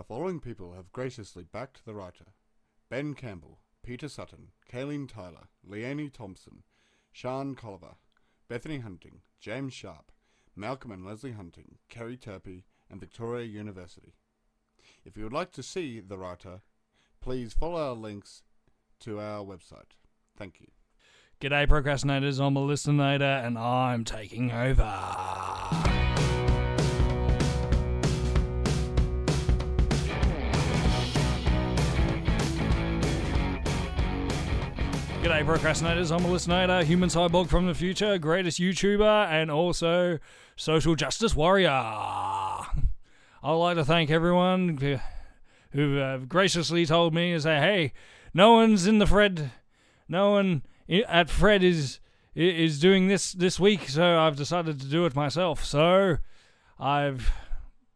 The following people have graciously backed the writer Ben Campbell, Peter Sutton, Kayleen Tyler, Leanne Thompson, Sean Colliver, Bethany Hunting, James Sharp, Malcolm and Leslie Hunting, Kerry Turpey, and Victoria University. If you would like to see the writer, please follow our links to our website. Thank you. G'day, procrastinators. I'm a listenator, and I'm taking over. G'day, procrastinators. I'm a listenator, human cyborg from the future, greatest YouTuber, and also social justice warrior. I'd like to thank everyone who- have uh, graciously told me to say, hey, no one's in the Fred, no one at Fred is is doing this this week, so I've decided to do it myself. So I've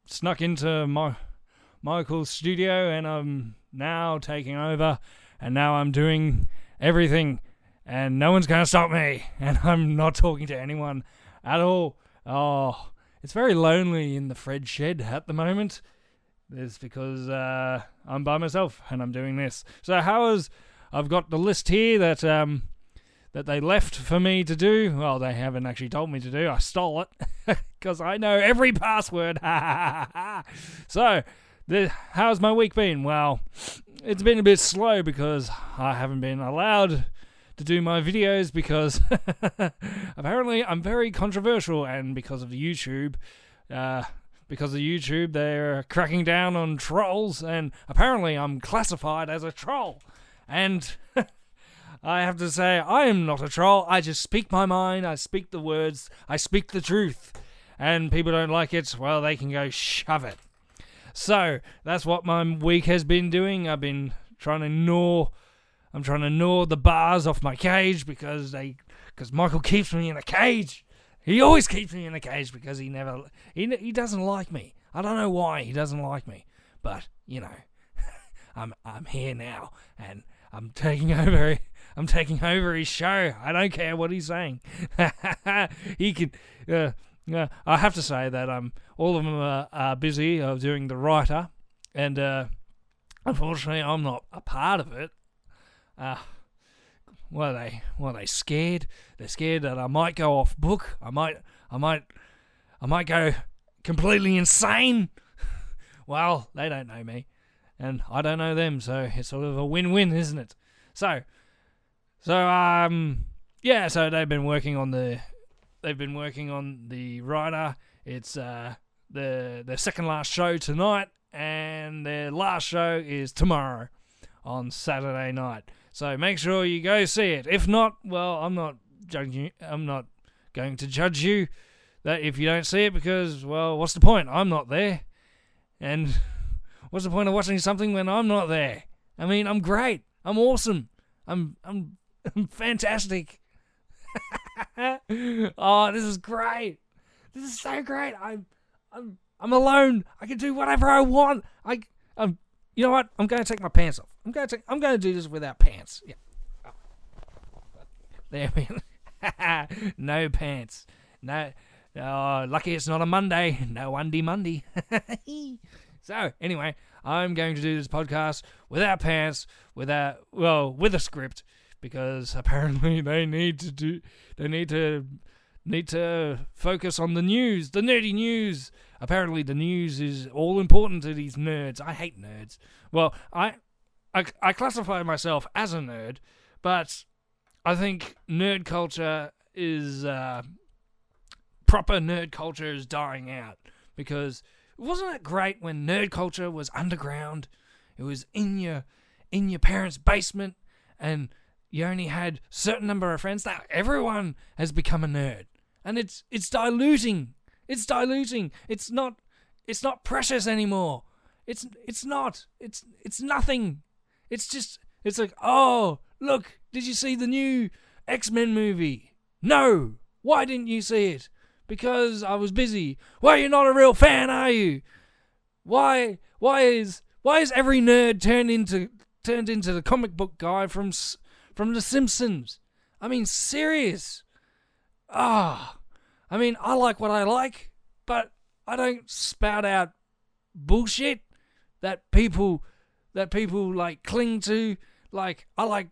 snuck into my Michael's studio, and I'm now taking over, and now I'm doing everything, and no one's gonna stop me, and I'm not talking to anyone at all. Oh, it's very lonely in the Fred shed at the moment. It's because uh, I'm by myself and I'm doing this. So how is I've got the list here that um that they left for me to do. Well, they haven't actually told me to do. I stole it because I know every password. so, the, how's my week been? Well, it's been a bit slow because I haven't been allowed to do my videos because apparently I'm very controversial and because of YouTube. Uh, because of YouTube, they're cracking down on trolls, and apparently I'm classified as a troll. And I have to say, I am not a troll. I just speak my mind, I speak the words, I speak the truth. And people don't like it, well, they can go shove it. So, that's what my week has been doing. I've been trying to gnaw. I'm trying to gnaw the bars off my cage because they, because Michael keeps me in a cage. He always keeps me in a cage because he never, he, he doesn't like me. I don't know why he doesn't like me, but you know, I'm I'm here now and I'm taking over. I'm taking over his show. I don't care what he's saying. he can. Uh, uh, I have to say that um, all of them are, are busy of doing the writer, and uh, unfortunately, I'm not a part of it. Uh, what are they? What are they scared? They're scared that I might go off book. I might. I might. I might go completely insane. well, they don't know me, and I don't know them, so it's sort of a win-win, isn't it? So, so um, yeah. So they've been working on the. They've been working on the writer. It's uh the their second last show tonight, and their last show is tomorrow, on Saturday night. So make sure you go see it. If not, well, I'm not judging. You. I'm not going to judge you that if you don't see it because well, what's the point? I'm not there, and what's the point of watching something when I'm not there? I mean, I'm great. I'm awesome. I'm I'm, I'm fantastic. oh, this is great. This is so great. I'm I'm I'm alone. I can do whatever I want. I um you know what? I'm to take my pants off. I'm to take, I'm to do this without pants. Yeah. Oh. There we go. no pants. No Oh, lucky it's not a Monday. No undie Monday. so, anyway, I'm going to do this podcast without pants, without well, with a script because apparently they need to do they need to need to focus on the news, the nerdy news. Apparently the news is all important to these nerds. I hate nerds. Well, I I, I classify myself as a nerd, but I think nerd culture is uh, proper nerd culture is dying out because wasn't it great when nerd culture was underground? It was in your in your parents' basement, and you only had certain number of friends. Now everyone has become a nerd, and it's it's diluting. It's diluting. It's not it's not precious anymore. It's it's not. It's it's nothing. It's just it's like oh look, did you see the new X Men movie? No. Why didn't you see it? Because I was busy. Well, you're not a real fan, are you? Why? Why is why is every nerd turned into turned into the comic book guy from from The Simpsons? I mean, serious. Ah, I mean, I like what I like, but I don't spout out bullshit that people that people like cling to. Like I like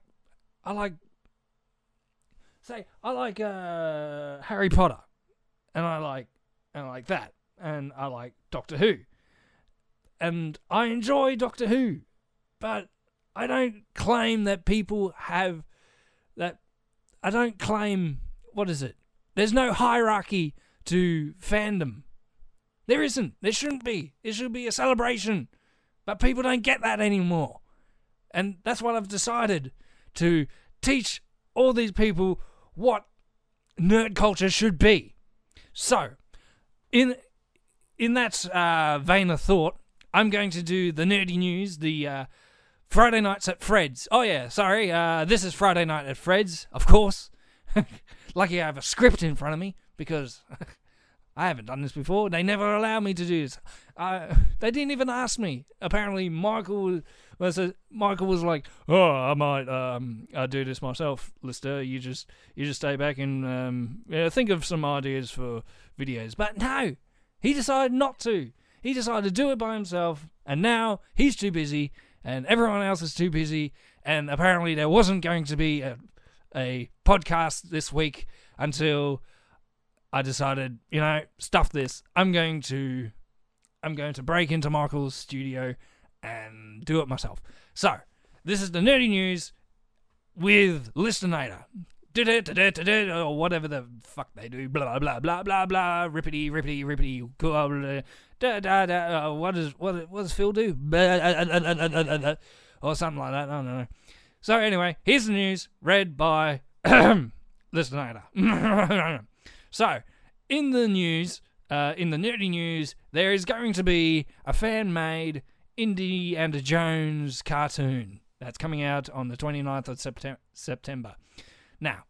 I like say I like uh, Harry Potter, and I like and I like that, and I like Doctor Who, and I enjoy Doctor Who, but I don't claim that people have that. I don't claim what is it? There's no hierarchy to fandom. There isn't. There shouldn't be. It should be a celebration. But people don't get that anymore. And that's what I've decided to teach all these people what nerd culture should be. So, in in that uh, vein of thought, I'm going to do the nerdy news, the uh, Friday nights at Fred's. Oh yeah, sorry, uh, this is Friday night at Fred's, of course. Lucky I have a script in front of me because I haven't done this before. They never allow me to do this. Uh, they didn't even ask me. Apparently, Michael was Michael was like, "Oh, I might um I do this myself, Lister. You just you just stay back and um yeah, think of some ideas for videos." But no, he decided not to. He decided to do it by himself, and now he's too busy, and everyone else is too busy, and apparently there wasn't going to be a a podcast this week until I decided, you know, stuff this. I'm going to I'm going to break into Michael's studio and do it myself. So, this is the nerdy news with Listernator. Or whatever the fuck they do. Blah blah blah blah blah. Rippity rippity rippity. Da da da. Uh, what does what what does Phil do? Uh, uh, uh, or something like that. I don't know. So anyway, here's the news read by Listernator. So, in the news, uh, in the nerdy news, there is going to be a fan made Indiana Jones cartoon that's coming out on the 29th of Septem- September. Now,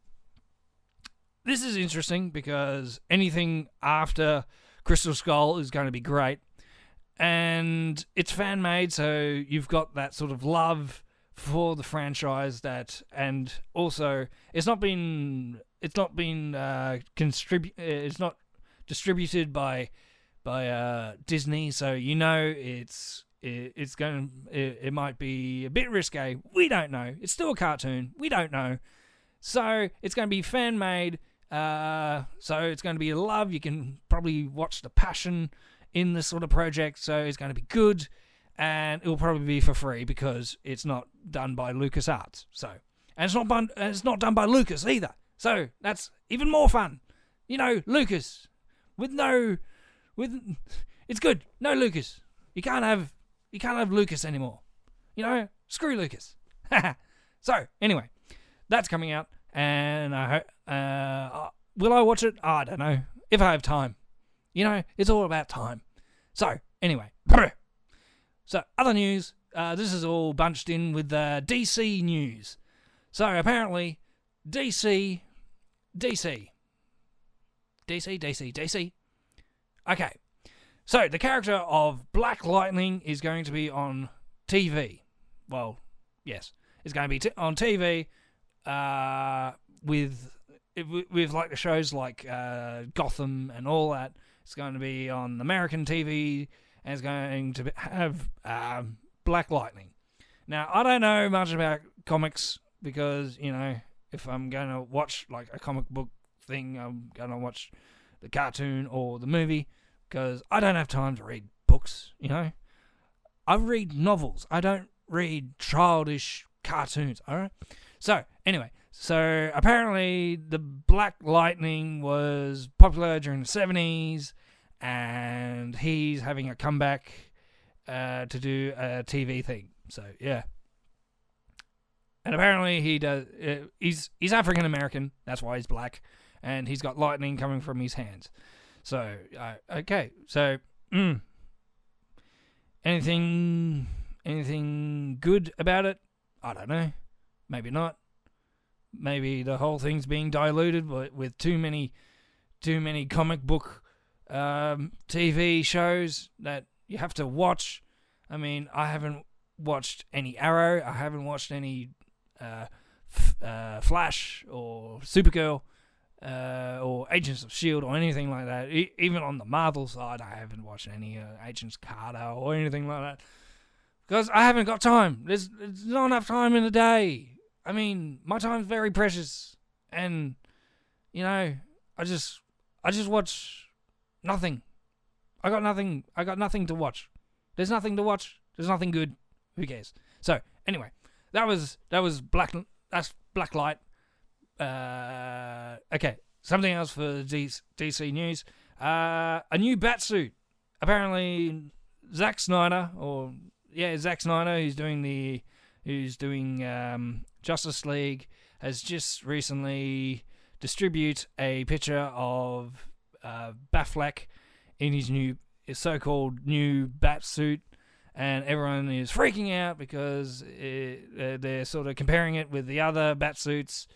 this is interesting because anything after Crystal Skull is going to be great. And it's fan made, so you've got that sort of love for the franchise that, and also it's not been it's not been uh, contribute. It's not distributed by by uh, Disney, so you know it's it, it's going. It, it might be a bit risque. We don't know. It's still a cartoon. We don't know. So it's going to be fan made. Uh, so it's going to be love. You can probably watch the passion in this sort of project. So it's going to be good, and it will probably be for free because it's not done by Lucas Arts. So and it's not done. It's not done by Lucas either. So that's even more fun. You know, Lucas with no with it's good. No Lucas. You can't have you can't have Lucas anymore. You know, screw Lucas. so anyway, that's coming out, and I hope. Uh, will I watch it? Oh, I don't know. If I have time. You know, it's all about time. So anyway, so other news. Uh, this is all bunched in with uh, DC news. So apparently, DC DC. DC, DC, DC. Okay. So, the character of Black Lightning is going to be on TV. Well, yes. It's going to be t- on TV uh, with, with like the shows like uh, Gotham and all that. It's going to be on American TV and it's going to have um, Black Lightning. Now, I don't know much about comics because, you know, if I'm going to watch like a comic book thing, I'm going to watch the cartoon or the movie because I don't have time to read books, you know. I read novels. I don't read childish cartoons, all right? So, anyway, so apparently the Black Lightning was popular during the 70s and he's having a comeback uh, to do a TV thing. So, yeah and apparently he does. Uh, he's he's African American. That's why he's black, and he's got lightning coming from his hands. So uh, okay, so mm, anything anything good about it? I don't know. Maybe not. Maybe the whole thing's being diluted with, too many too many comic book um, TV shows that you have to watch. I mean, I haven't watched any Arrow. I haven't watched any uh, F- uh, Flash or Supergirl uh, or Agents of Shield or anything like that. E- even on the Marvel side, I haven't watched any uh, Agents Carter or anything like that. because I haven't got time. There's, there's not enough time in the day. I mean, my time's very precious, and you know, I just I just watch nothing. I got nothing. I got nothing to watch. There's nothing to watch. There's nothing good. Who cares? So anyway, that was that was black. That's black light. Uh, okay, something else for DC, news. Uh, a new Batsuit. Apparently, Zack Snyder, or yeah, Zack Snyder, who's doing the, who's doing um, Justice League, has just recently distribute a picture of uh, Batfleck in his new so-called new bat suit, and everyone is freaking out because it, uh, they're sort of comparing it with the other bat suits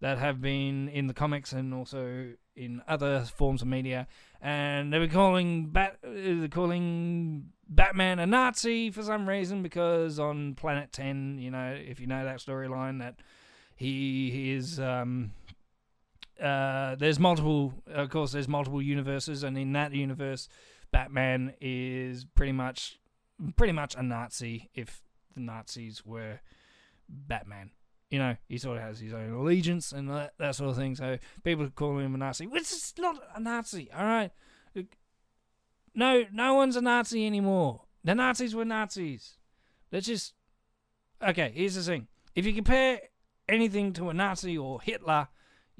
that have been in the comics and also in other forms of media, and they were calling bat uh, calling Batman a Nazi for some reason because on Planet Ten, you know, if you know that storyline, that he, is um, uh, there's multiple, of course, there's multiple universes, and in that universe, Batman is pretty much, pretty much a Nazi. If the Nazis were Batman, you know, he sort of has his own allegiance and that, that sort of thing. So people call him a Nazi, which is not a Nazi. All right, no, no one's a Nazi anymore. The Nazis were Nazis. Let's just okay. Here's the thing: if you compare anything to a Nazi or Hitler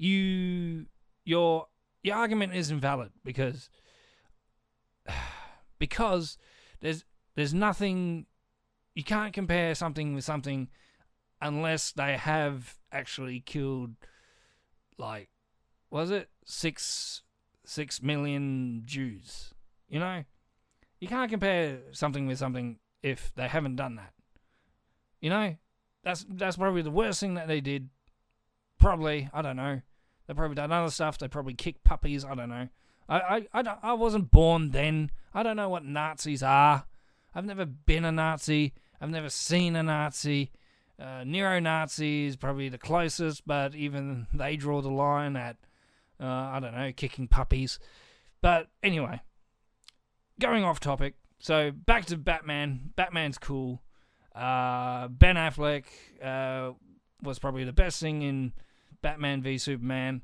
you your your argument is invalid because because there's there's nothing you can't compare something with something unless they have actually killed like was it six six million Jews you know you can't compare something with something if they haven't done that you know that's that's probably the worst thing that they did probably I don't know they probably done other stuff. They probably kicked puppies. I don't know. I, I, I, I wasn't born then. I don't know what Nazis are. I've never been a Nazi. I've never seen a Nazi. Uh, Neo Nazi is probably the closest, but even they draw the line at, uh, I don't know, kicking puppies. But anyway, going off topic. So back to Batman. Batman's cool. Uh, ben Affleck uh, was probably the best thing in Batman v Superman,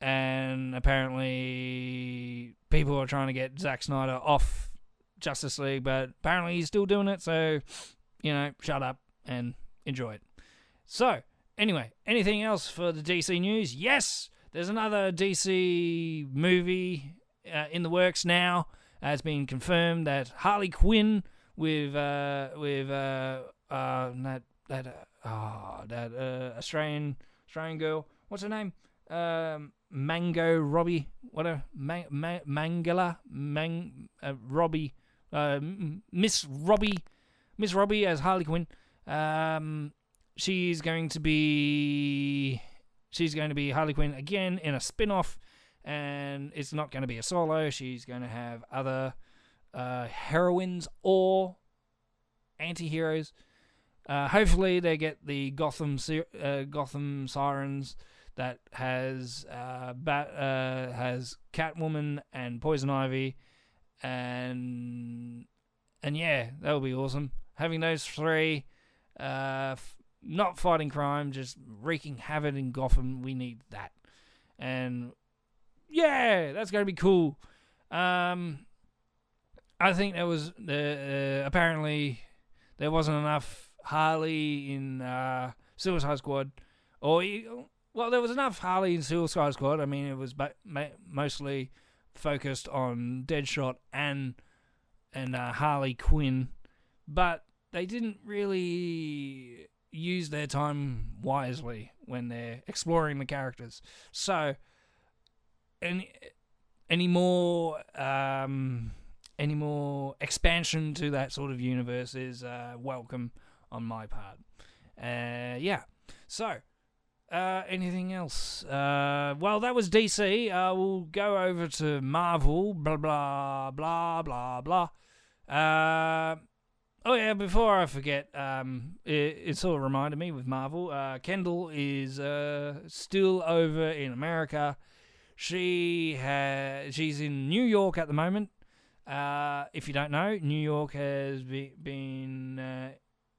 and apparently people are trying to get Zack Snyder off Justice League, but apparently he's still doing it. So, you know, shut up and enjoy it. So, anyway, anything else for the DC news? Yes, there's another DC movie uh, in the works now. It's been confirmed that Harley Quinn with uh, with uh, uh, that that uh, oh, that uh, Australian Australian girl. What's her name? Um, Mango Robbie. What a Ma- Ma- Mangala Mang uh, Robbie. Uh, Miss Robbie. Miss Robbie as Harley Quinn. Um, she's going to be. She's going to be Harley Quinn again in a spin off, and it's not going to be a solo. She's going to have other uh, heroines or anti heroes uh, hopefully, they get the Gotham uh, Gotham Sirens that has uh, Bat uh, has Catwoman and Poison Ivy, and and yeah, that would be awesome. Having those three, uh, not fighting crime, just wreaking havoc in Gotham. We need that, and yeah, that's gonna be cool. Um, I think there was uh, apparently there wasn't enough Harley in uh, Suicide Squad, or well, there was enough Harley in Suicide Squad. I mean, it was mostly focused on Deadshot and and uh, Harley Quinn, but they didn't really use their time wisely when they're exploring the characters. So, any any more um, any more expansion to that sort of universe is uh, welcome on my part. Uh, yeah. So, uh, anything else? Uh, well, that was DC. Uh, we'll go over to Marvel. Blah blah blah blah blah. Uh, oh yeah. Before I forget, um, it, it sort of reminded me with Marvel. Uh, Kendall is uh, still over in America. She has. She's in New York at the moment. Uh, if you don't know, New York has be, been uh,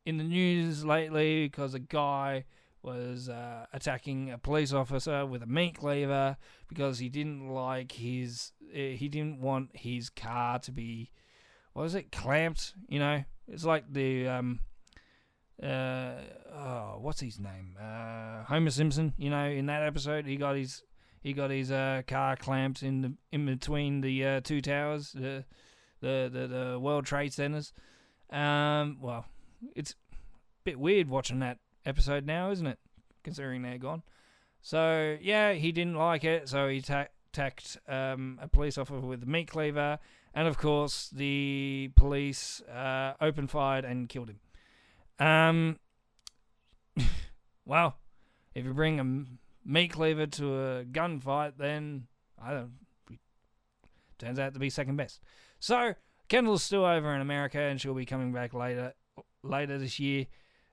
in the news lately because a guy was uh, attacking a police officer with a meat cleaver because he didn't like his uh, he didn't want his car to be what was it clamped you know it's like the um uh oh what's his name uh Homer Simpson you know in that episode he got his he got his uh car clamped in the in between the uh, two towers the the the, the World Trade Centers um well it's a bit weird watching that episode now, isn't it? Considering they're gone. So yeah, he didn't like it, so he ta- attacked um, a police officer with a meat cleaver, and of course the police uh, opened fire and killed him. Um, well, if you bring a meat cleaver to a gunfight, then I don't. Turns out to be second best. So Kendall's still over in America, and she'll be coming back later later this year.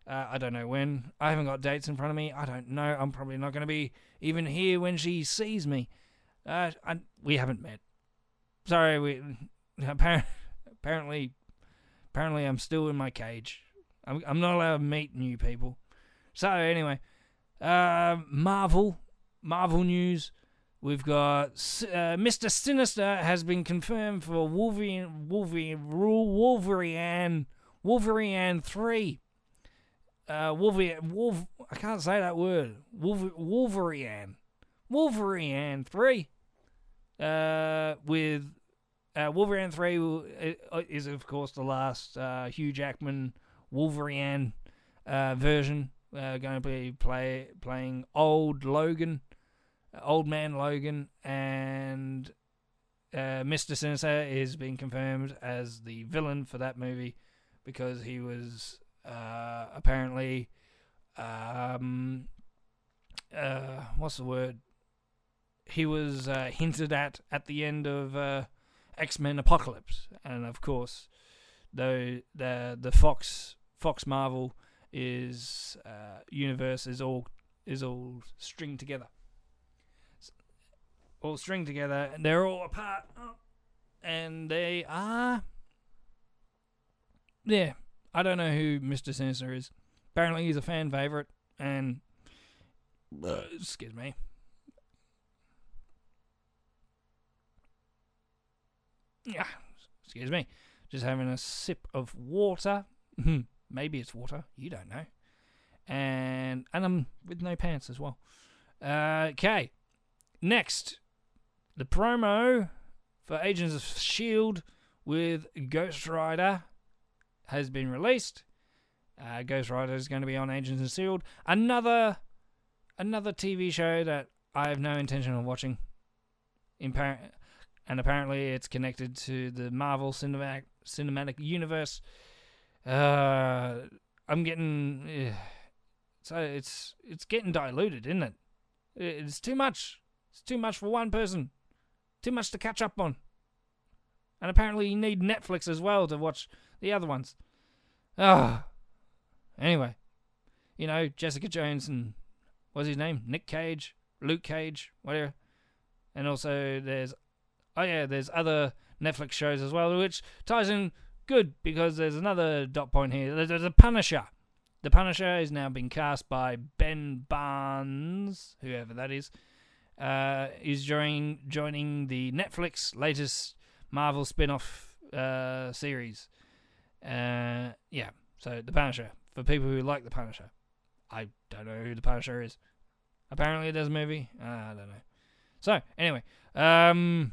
Uh, I don't know when. I haven't got dates in front of me. I don't know. I'm probably not going to be even here when she sees me. Uh, I, we haven't met. Sorry, we apparently apparently apparently I'm still in my cage. I'm I'm not allowed to meet new people. So anyway, uh, Marvel Marvel news. We've got uh, Mr. Sinister has been confirmed for Wolverine Wolverine Wolverine Wolverine three uh, Wolverine, Wolf, I can't say that word. Wolver, Wolverine, Wolverine three, uh, with uh, Wolverine three uh, is of course the last uh, Hugh Jackman Wolverine uh, version. Uh, going to be play playing old Logan, old man Logan, and uh, Mister Sinister is being confirmed as the villain for that movie because he was uh, apparently, um, uh, what's the word? He was uh, hinted at at the end of uh, X Men Apocalypse, and of course, though the the Fox Fox Marvel is uh, universe is all is all stringed together, all stringed together, and they're all apart, and they are yeah I don't know who Mr. Sinister is. Apparently, he's a fan favorite, and uh, excuse me. Yeah, excuse me. Just having a sip of water. Maybe it's water. You don't know. And and I'm with no pants as well. Uh, okay. Next, the promo for Agents of Shield with Ghost Rider has been released. Uh, Ghost Rider is going to be on Agents of Shield. Another another TV show that I have no intention of watching. And apparently it's connected to the Marvel cinematic cinematic universe. Uh, I'm getting uh, so it's it's getting diluted, isn't it? It's too much. It's too much for one person. Too much to catch up on. And apparently you need Netflix as well to watch the other ones. Ah. Anyway, you know, Jessica Jones and what's his name? Nick Cage, Luke Cage, whatever. And also there's oh yeah, there's other Netflix shows as well, which ties in good because there's another dot point here. There's a Punisher. The Punisher is now being cast by Ben Barnes, whoever that is. Uh, is joining joining the Netflix latest Marvel spin-off uh, series. Uh, yeah. So the Punisher for people who like the Punisher. I don't know who the Punisher is. Apparently, there's a movie. Uh, I don't know. So anyway, um,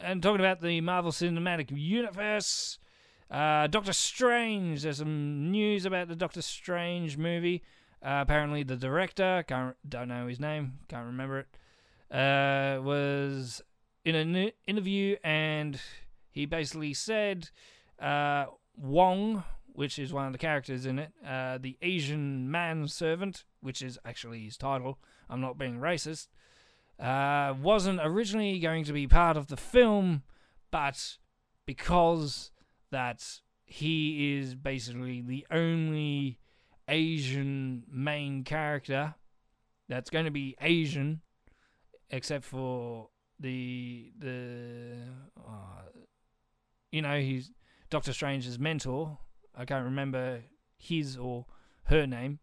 and talking about the Marvel Cinematic Universe, uh, Doctor Strange. There's some news about the Doctor Strange movie. Uh, apparently, the director can't don't know his name, can't remember it. Uh, was in an interview and he basically said uh, Wong, which is one of the characters in it, uh, the Asian manservant, which is actually his title. I'm not being racist. Uh, wasn't originally going to be part of the film, but because that he is basically the only Asian main character that's going to be Asian, except for the the uh, you know he's Doctor Strange's mentor. I can't remember his or her name.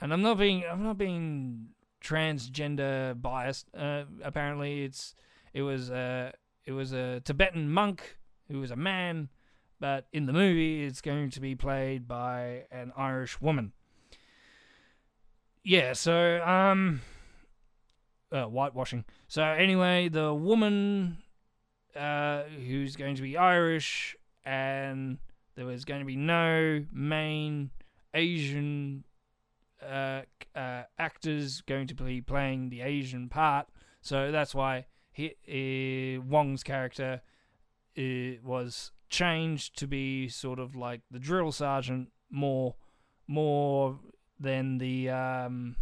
And I'm not being I'm not being transgender biased. Uh, apparently, it's it was uh, it was a Tibetan monk who was a man, but in the movie, it's going to be played by an Irish woman. Yeah, so um, uh, whitewashing. So anyway, the woman uh, who's going to be Irish, and there was going to be no main Asian uh, uh, actors going to be playing the Asian part. So that's why he, uh, Wong's character uh, was changed to be sort of like the drill sergeant more more than the um,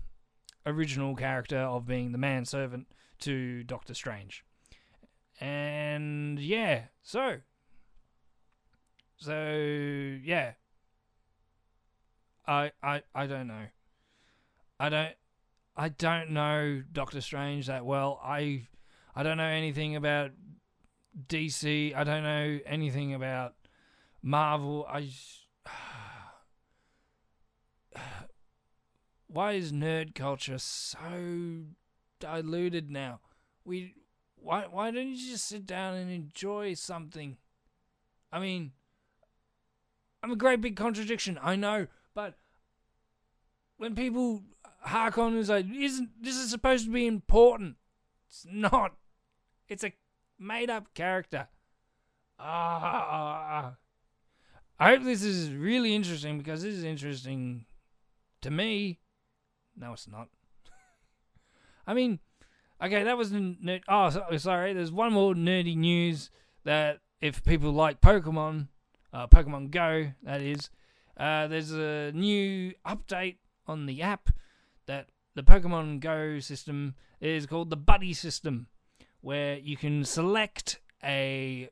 original character of being the manservant to Doctor Strange. And yeah, so so yeah. I I I don't know. I don't I don't know Doctor Strange that well. I I don't know anything about DC. I don't know anything about Marvel. I why is nerd culture so diluted now? We why why don't you just sit down and enjoy something? I mean, I'm a great big contradiction, I know, but when people hark on like, "Isn't this is supposed to be important?" It's not. It's a made-up character. Ah. I hope this is really interesting because this is interesting to me. No, it's not. I mean, okay, that was nerd. Oh, so, sorry. There's one more nerdy news that if people like Pokemon, uh, Pokemon Go, that is, uh, there's a new update on the app that the Pokemon Go system is called the Buddy system, where you can select a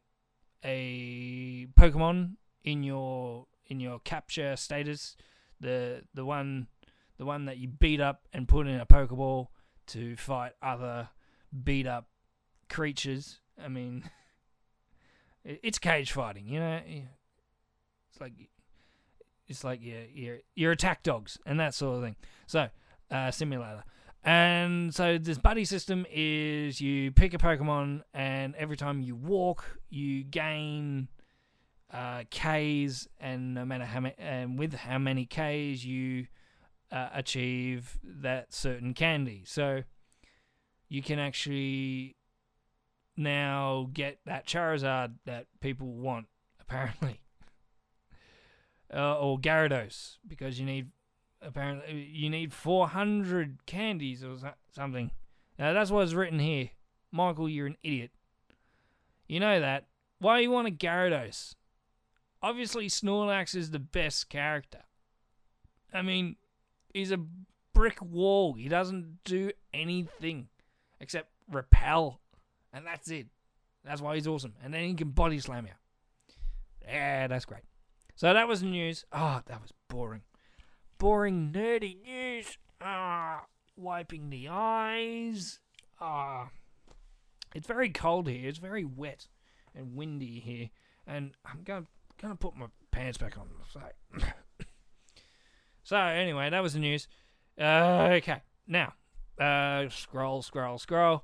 a Pokemon in your in your capture status, the the one the one that you beat up and put in a Pokeball to fight other beat up creatures. I mean, it's cage fighting, you know. It's like it's like your your your attack dogs and that sort of thing. So, uh, simulator. And so this buddy system is you pick a Pokemon, and every time you walk, you gain uh, Ks, and no matter how many, and with how many Ks you uh, achieve that certain candy. So you can actually now get that Charizard that people want, apparently uh, or Gyarados because you need apparently you need 400 candies or something. Now that's what's written here. Michael, you're an idiot. You know that. Why you want a Gyarados? Obviously, Snorlax is the best character. I mean, he's a brick wall. He doesn't do anything except repel, and that's it. That's why he's awesome. And then he can body slam you. Yeah, that's great. So that was news. Ah, oh, that was boring. Boring, nerdy news. Ah, wiping the eyes. Ah. It's very cold here. It's very wet and windy here. And I'm to gonna put my pants back on. So, so anyway, that was the news. Uh, okay. Now, uh, scroll, scroll, scroll.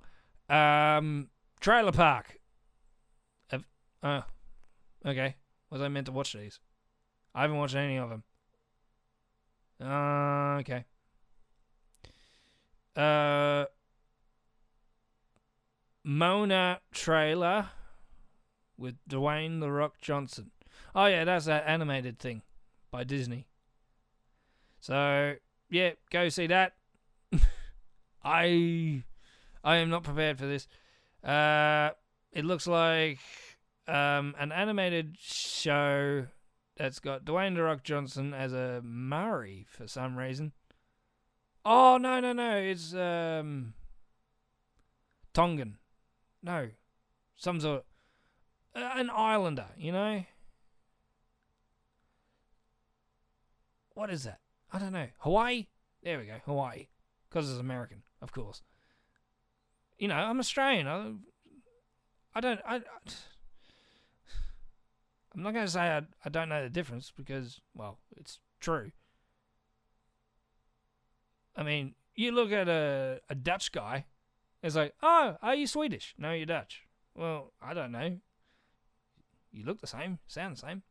Um, Trailer Park. Uh, okay. Was I meant to watch these? I haven't watched any of them. Uh, okay. Uh, Moana trailer with Dwayne the Rock Johnson. Oh yeah, that's that animated thing by Disney. So yeah, go see that. I I am not prepared for this. Uh, it looks like um, an animated show that's got Dwayne The Rock Johnson as a Maori for some reason. Oh no no no! It's um Tongan. No, some sort of, uh, an islander. You know. What is that? I don't know. Hawaii. There we go. Hawaii, because it's American, of course. You know, I'm Australian. I, I don't. I, I'm not going to say I, I don't know the difference because, well, it's true. I mean, you look at a, a Dutch guy, it's like, oh, are you Swedish? No, you're Dutch. Well, I don't know. You look the same, sound the same.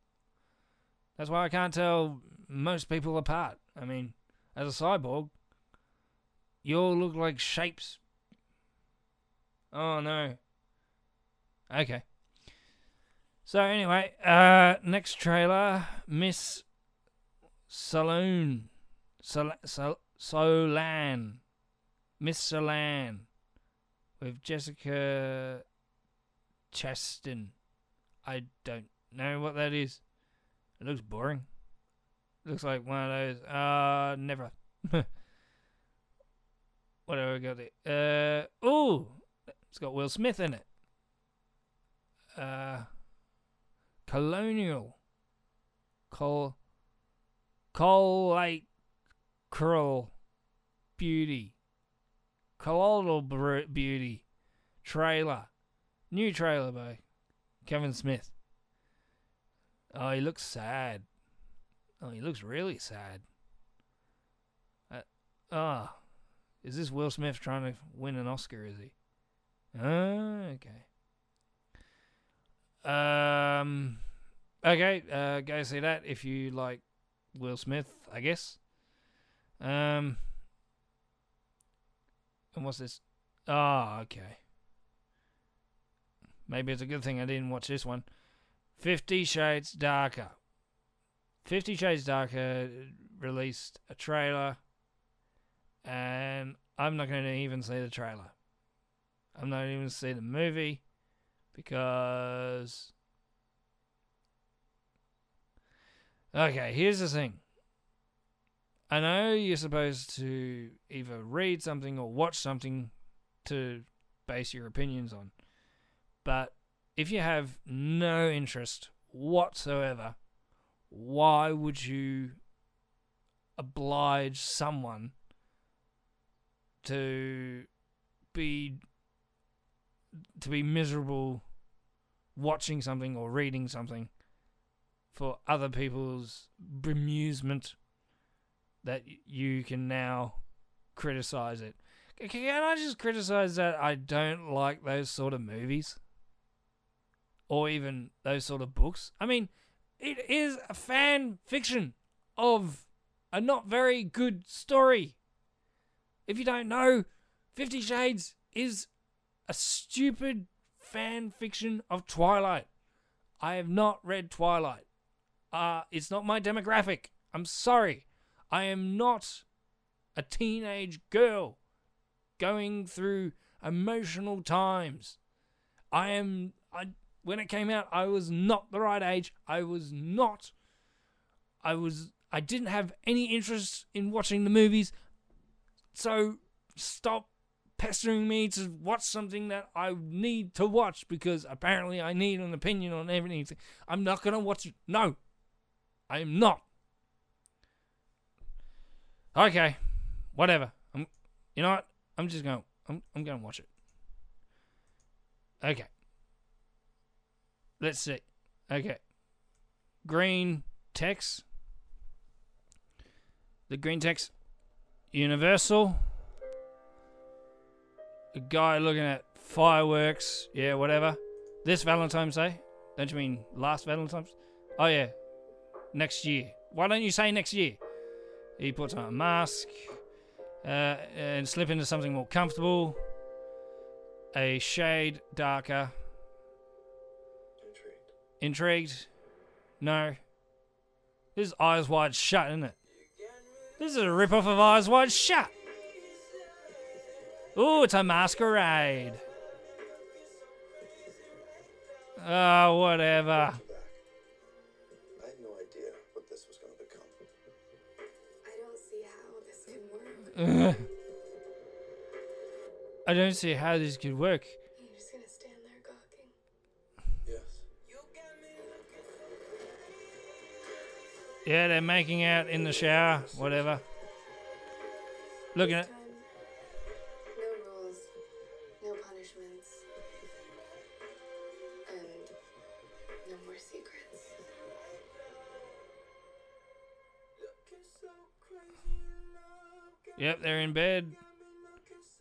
That's why I can't tell most people apart. I mean, as a cyborg, you all look like shapes. Oh no. Okay. So anyway, uh, next trailer, Miss Saloon, Sol- Sol- Solan, Miss Solan, with Jessica Chastain. I don't know what that is. It looks boring. looks like one of those. Uh, never. what have we got there? Uh, ooh, it's got Will Smith in it. Uh, Colonial. Col. Curl Beauty. Colloidal Beauty. Trailer. New trailer by Kevin Smith. Oh, he looks sad. Oh, he looks really sad. Uh, oh, is this Will Smith trying to win an Oscar? Is he? Uh, okay. Um. Okay. Uh, go see that if you like Will Smith, I guess. Um. And what's this? Oh, okay. Maybe it's a good thing I didn't watch this one. Fifty Shades Darker. Fifty Shades Darker released a trailer, and I'm not going to even see the trailer. I'm not even see the movie because. Okay, here's the thing. I know you're supposed to either read something or watch something to base your opinions on, but if you have no interest whatsoever, why would you oblige someone to be to be miserable watching something or reading something for other people's bemusement that you can now criticize it. Can I just criticize that I don't like those sort of movies? or even those sort of books. I mean, it is a fan fiction of a not very good story. If you don't know, Fifty Shades is a stupid fan fiction of Twilight. I have not read Twilight. Uh, it's not my demographic. I'm sorry. I am not a teenage girl going through emotional times. I am I when it came out, I was not the right age. I was not. I was. I didn't have any interest in watching the movies. So stop pestering me to watch something that I need to watch because apparently I need an opinion on everything. I'm not gonna watch it. No, I am not. Okay, whatever. I'm. You know what? I'm just going. I'm. I'm gonna watch it. Okay. Let's see. Okay. Green text. The green text. Universal. A guy looking at fireworks. Yeah, whatever. This Valentine's Day. Don't you mean last Valentine's? Oh, yeah. Next year. Why don't you say next year? He puts on a mask uh, and slip into something more comfortable. A shade darker Intrigued? Intrigued? No. This is Eyes Wide Shut, isn't it? This is a rip-off of Eyes Wide Shut. Ooh, it's a masquerade. Oh, whatever. I had no idea what this was going to become. I don't see how this can work. I don't see how this could work. You're just gonna stand there gawking. Yes. Yeah, they're making out in the shower, whatever. Looking at in bed,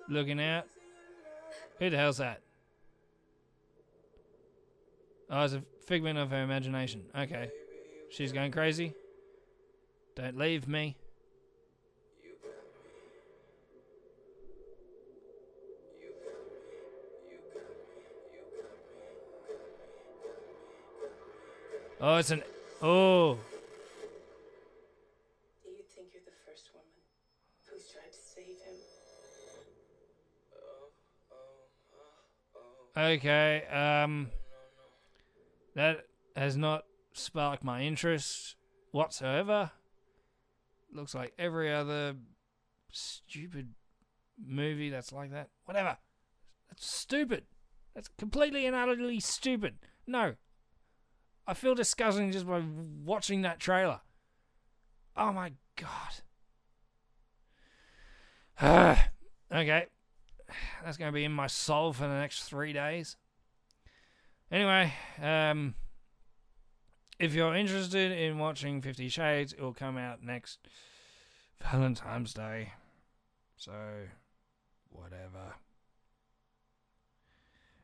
looking out. Who the hell's that? Oh, it's a figment of her imagination. Okay. She's going crazy. Don't leave me. Oh, it's an. Oh. Okay. Um. That has not sparked my interest whatsoever. Looks like every other stupid movie that's like that. Whatever. That's stupid. That's completely and utterly stupid. No. I feel disgusting just by watching that trailer. Oh my god. okay. That's going to be in my soul for the next three days. Anyway, um, if you're interested in watching Fifty Shades, it will come out next Valentine's Day. So, whatever.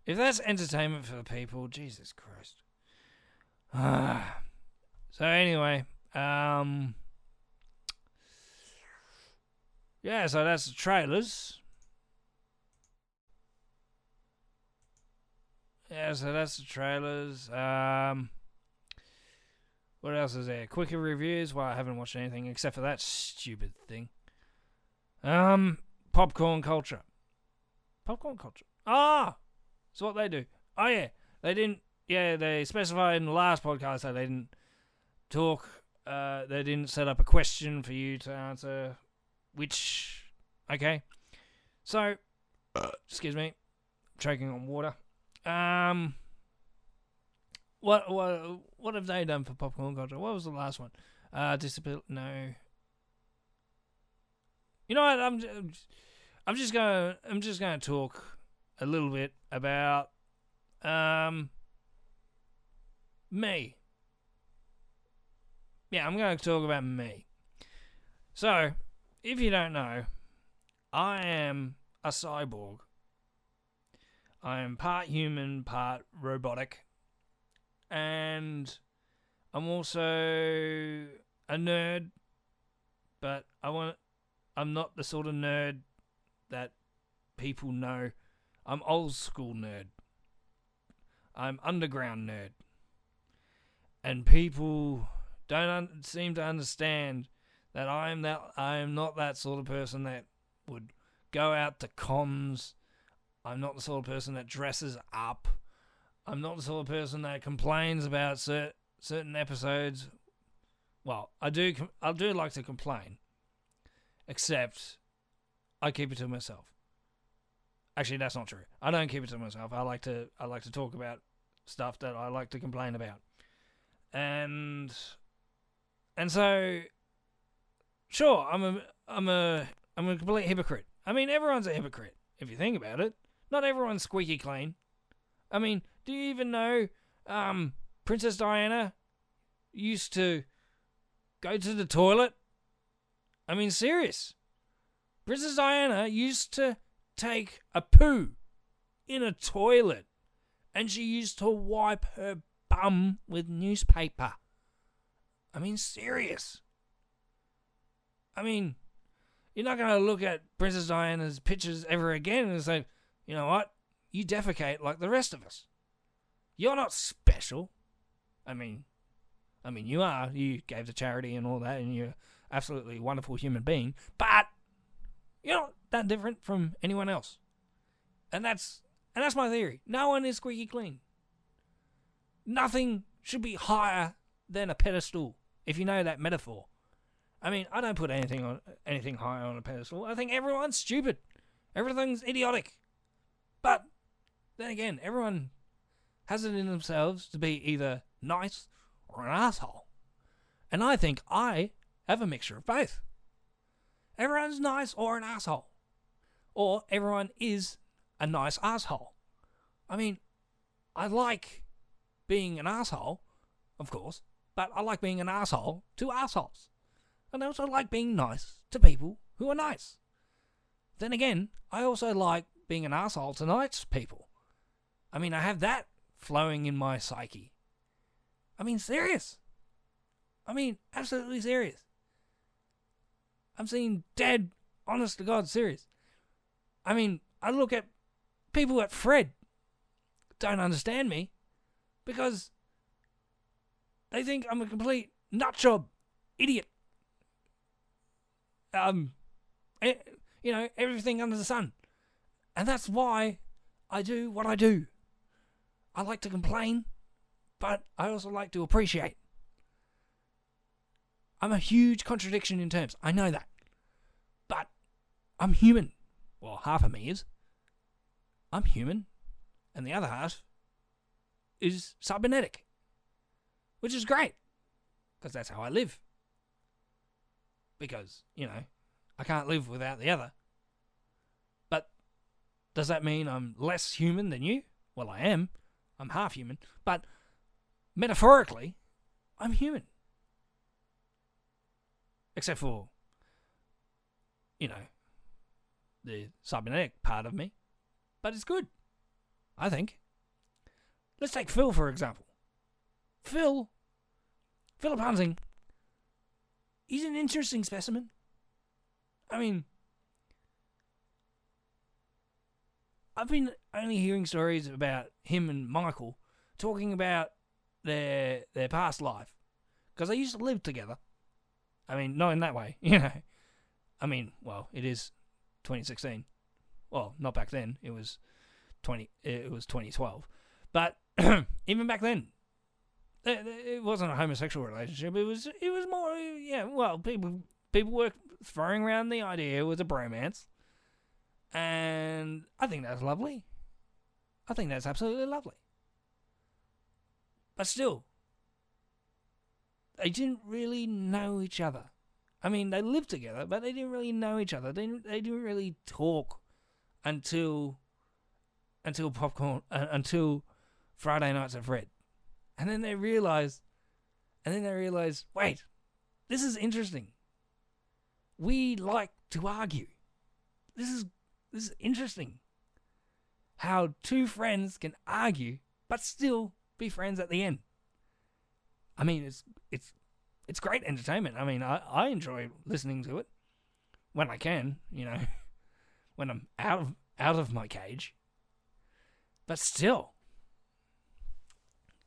If that's entertainment for the people, Jesus Christ. Ah. so anyway, um, yeah. So that's the trailers. Yeah, so that's the trailers. Um, what else is there? Quicker reviews. Well, I haven't watched anything except for that stupid thing. Um, popcorn culture. Popcorn culture. Ah, that's what they do. Oh yeah, they didn't. Yeah, they specified in the last podcast that they didn't talk. Uh, they didn't set up a question for you to answer. Which, okay. So, excuse me, choking on water. Um, what what what have they done for popcorn culture? What was the last one? Uh, disability. No. You know what? I'm I'm just gonna I'm just to talk a little bit about um me. Yeah, I'm to talk about me. So, if you don't know, I am a cyborg. I am part human, part robotic. And I'm also a nerd, but I want I'm not the sort of nerd that people know. I'm old school nerd. I'm underground nerd. And people don't un- seem to understand that I am that I am not that sort of person that would go out to cons I'm not the sort of person that dresses up. I'm not the sort of person that complains about cer- certain episodes. Well, I do. Com- I do like to complain, except I keep it to myself. Actually, that's not true. I don't keep it to myself. I like to. I like to talk about stuff that I like to complain about, and and so sure, I'm a I'm a I'm a complete hypocrite. I mean, everyone's a hypocrite if you think about it. Not everyone's squeaky clean. I mean, do you even know um, Princess Diana used to go to the toilet? I mean, serious. Princess Diana used to take a poo in a toilet and she used to wipe her bum with newspaper. I mean, serious. I mean, you're not going to look at Princess Diana's pictures ever again and say, you know what? You defecate like the rest of us. You're not special. I mean, I mean, you are. You gave to charity and all that, and you're absolutely wonderful human being. But you're not that different from anyone else. And that's and that's my theory. No one is squeaky clean. Nothing should be higher than a pedestal, if you know that metaphor. I mean, I don't put anything on anything higher on a pedestal. I think everyone's stupid. Everything's idiotic. But then again, everyone has it in themselves to be either nice or an asshole. And I think I have a mixture of both. Everyone's nice or an asshole. Or everyone is a nice asshole. I mean, I like being an asshole, of course, but I like being an asshole to assholes. And I also like being nice to people who are nice. then again, I also like being an asshole to nice people. I mean, I have that flowing in my psyche. I mean, serious. I mean, absolutely serious. I'm seeing dead, honest to God, serious. I mean, I look at people at Fred don't understand me because they think I'm a complete nutjob, idiot. Um, eh, you know, everything under the sun. And that's why I do what I do. I like to complain, but I also like to appreciate. I'm a huge contradiction in terms. I know that. But I'm human. Well, half of me is. I'm human. And the other half is cybernetic. Which is great. Because that's how I live. Because, you know, I can't live without the other. Does that mean I'm less human than you? Well, I am. I'm half human. But metaphorically, I'm human. Except for, you know, the cybernetic part of me. But it's good. I think. Let's take Phil, for example. Phil, Philip Hansing, he's an interesting specimen. I mean, I've been only hearing stories about him and Michael talking about their their past life because they used to live together. I mean, not in that way, you know. I mean, well, it is 2016. Well, not back then. It was 20. It was 2012. But even back then, it, wasn't a homosexual relationship. It was. It was more. Yeah. Well, people people were throwing around the idea it was a bromance, and I think that's lovely. I think that's absolutely lovely. But still, they didn't really know each other. I mean, they lived together, but they didn't really know each other. They didn't, they didn't really talk until until popcorn uh, until Friday nights at Fred, and then they realized, and then they realized, wait, this is interesting. We like to argue. This is this is interesting. How two friends can argue but still be friends at the end. I mean, it's it's it's great entertainment. I mean, I, I enjoy listening to it when I can, you know, when I'm out of out of my cage. But still,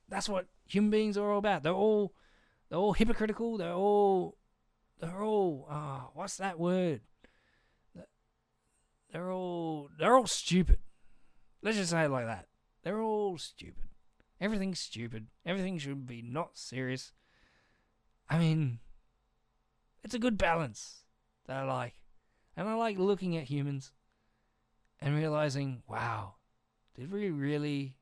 that's what human beings are all about. They're all they're all hypocritical. They're all they're all ah, what's that word? They're all they're all stupid. Let's just say it like that. They're all stupid. Everything's stupid. Everything should be not serious. I mean, it's a good balance that I like. And I like looking at humans and realizing, wow, did we really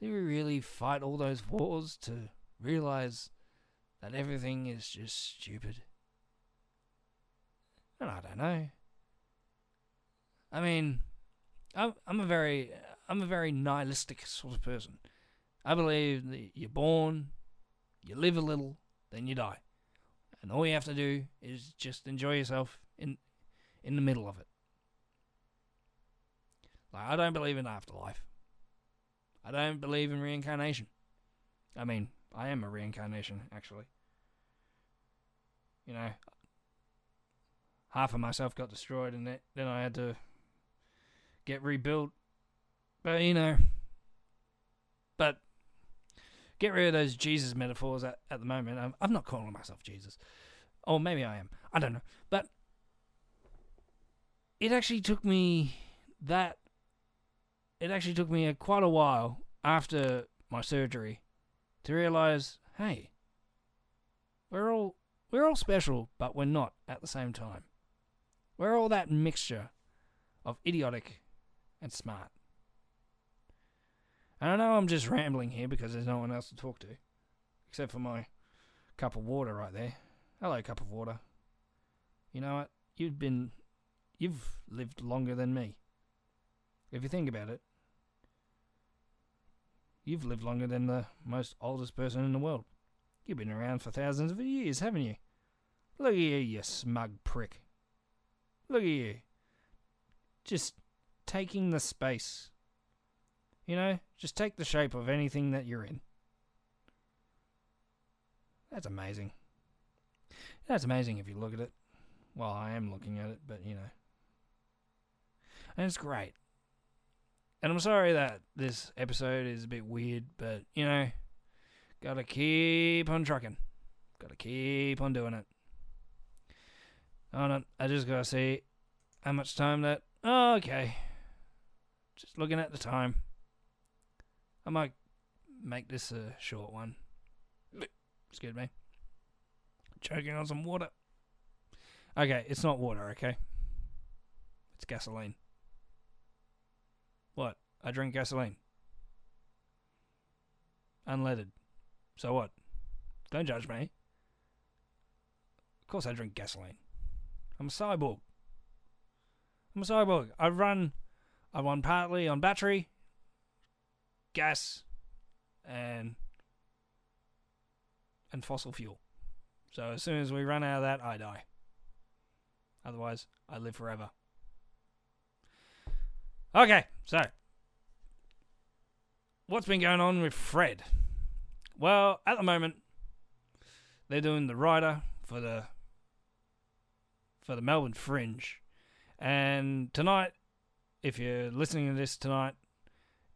did we really fight all those wars to realize that everything is just stupid? And I don't know. I mean, I'm I'm a very I'm a very nihilistic sort of person. I believe that you're born, you live a little, then you die, and all you have to do is just enjoy yourself in in the middle of it. Like I don't believe in afterlife. I don't believe in reincarnation. I mean, I am a reincarnation actually. You know, half of myself got destroyed, and then I had to get rebuilt. But you know, but get rid of those Jesus metaphors at, at the moment. I'm, I'm not calling myself Jesus. Or maybe I am. I don't know. But it actually took me that. It actually took me a, quite a while after my surgery to realize, hey, we're all we're all special, but we're not at the same time. We're all that mixture of idiotic and smart. And I know I'm just rambling here because there's no one else to talk to, except for my cup of water right there. Hello, cup of water. You know what? You've been. You've lived longer than me. If you think about it, you've lived longer than the most oldest person in the world. You've been around for thousands of years, haven't you? Look at you, you smug prick. Look at you. just taking the space. You know, just take the shape of anything that you're in. That's amazing. That's amazing if you look at it. Well, I am looking at it, but you know. And it's great. And I'm sorry that this episode is a bit weird, but you know, gotta keep on trucking. Gotta keep on doing it. Oh, Hold on, I just gotta see how much time that. Oh, okay. Just looking at the time. I might make this a short one. Excuse me. Choking on some water. Okay, it's not water, okay? It's gasoline. What? I drink gasoline. Unleaded. So what? Don't judge me. Of course I drink gasoline. I'm a cyborg. I'm a cyborg. I run I run partly on battery, gas, and and fossil fuel. So as soon as we run out of that, I die. Otherwise, I live forever. Okay, so what's been going on with Fred? Well, at the moment, they're doing the rider for the for the Melbourne Fringe, and tonight, if you're listening to this tonight,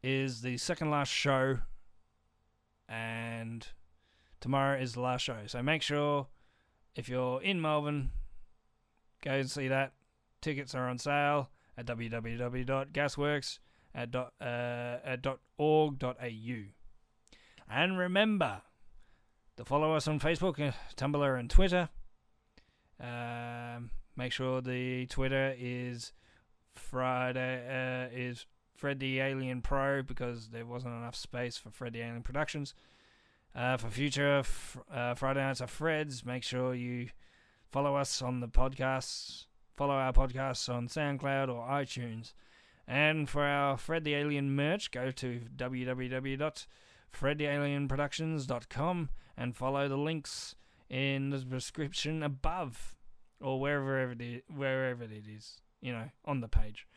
is the second last show, and tomorrow is the last show. So make sure if you're in Melbourne, go and see that. Tickets are on sale at www.gasworks at, dot, uh, at. And remember to follow us on Facebook, uh, Tumblr, and Twitter. Um, make sure the Twitter is Friday uh, is Fred the Alien Pro because there wasn't enough space for Fred the Alien Productions. Uh, for future f- uh, Friday nights of Fred's, make sure you follow us on the podcasts. Follow our podcasts on SoundCloud or iTunes. And for our Fred the Alien merch, go to www.fredthealienproductions.com and follow the links in the description above or wherever it is, wherever it is, you know, on the page.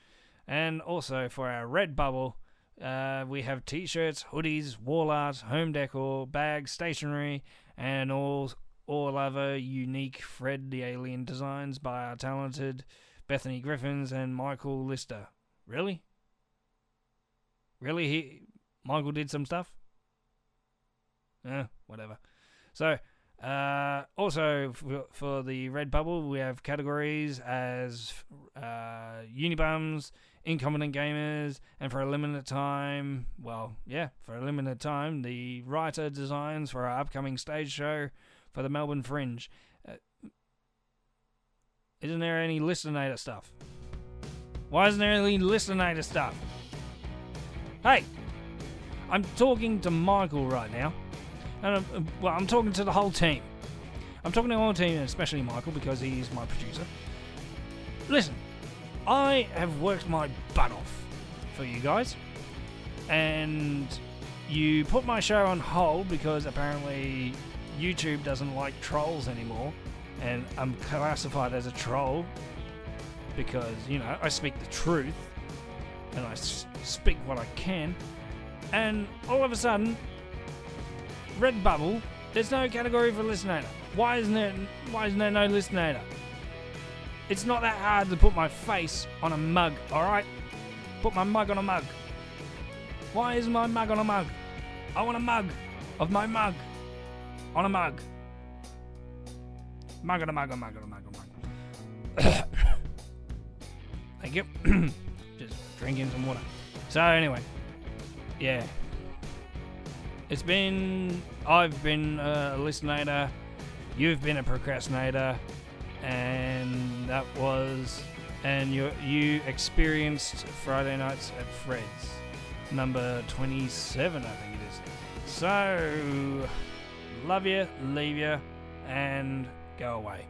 And also for our Redbubble, uh, we have t-shirts, hoodies, wall art, home decor, bags, stationery, and all all other unique Fred the Alien designs by our talented Bethany Griffins and Michael Lister. Really? Really? He Michael did some stuff? Eh, whatever. So, uh, also for, for the Redbubble, we have categories as uh, Unibums, Incompetent Gamers, and for a limited time, well, yeah, for a limited time, the writer designs for our upcoming stage show for the Melbourne Fringe. Uh, isn't there any Listenator stuff? Why isn't there any Listenator stuff? Hey, I'm talking to Michael right now. And I'm, uh, well, I'm talking to the whole team. I'm talking to the whole team, and especially Michael because he's my producer. Listen, I have worked my butt off for you guys, and you put my show on hold because apparently YouTube doesn't like trolls anymore, and I'm classified as a troll because you know I speak the truth and I s- speak what I can, and all of a sudden, Redbubble, there's no category for listener. Why isn't there? Why isn't there no listener? It's not that hard to put my face on a mug, alright? Put my mug on a mug. Why is my mug on a mug? I want a mug of my mug on a mug. Mug on a mug on a mug on a mug on a mug. Thank you. Just drinking some water. So anyway, yeah. It's been I've been a listener, you've been a procrastinator, and that was and you you experienced Friday nights at Fred's number 27 I think it is. So love you, leave you and go away.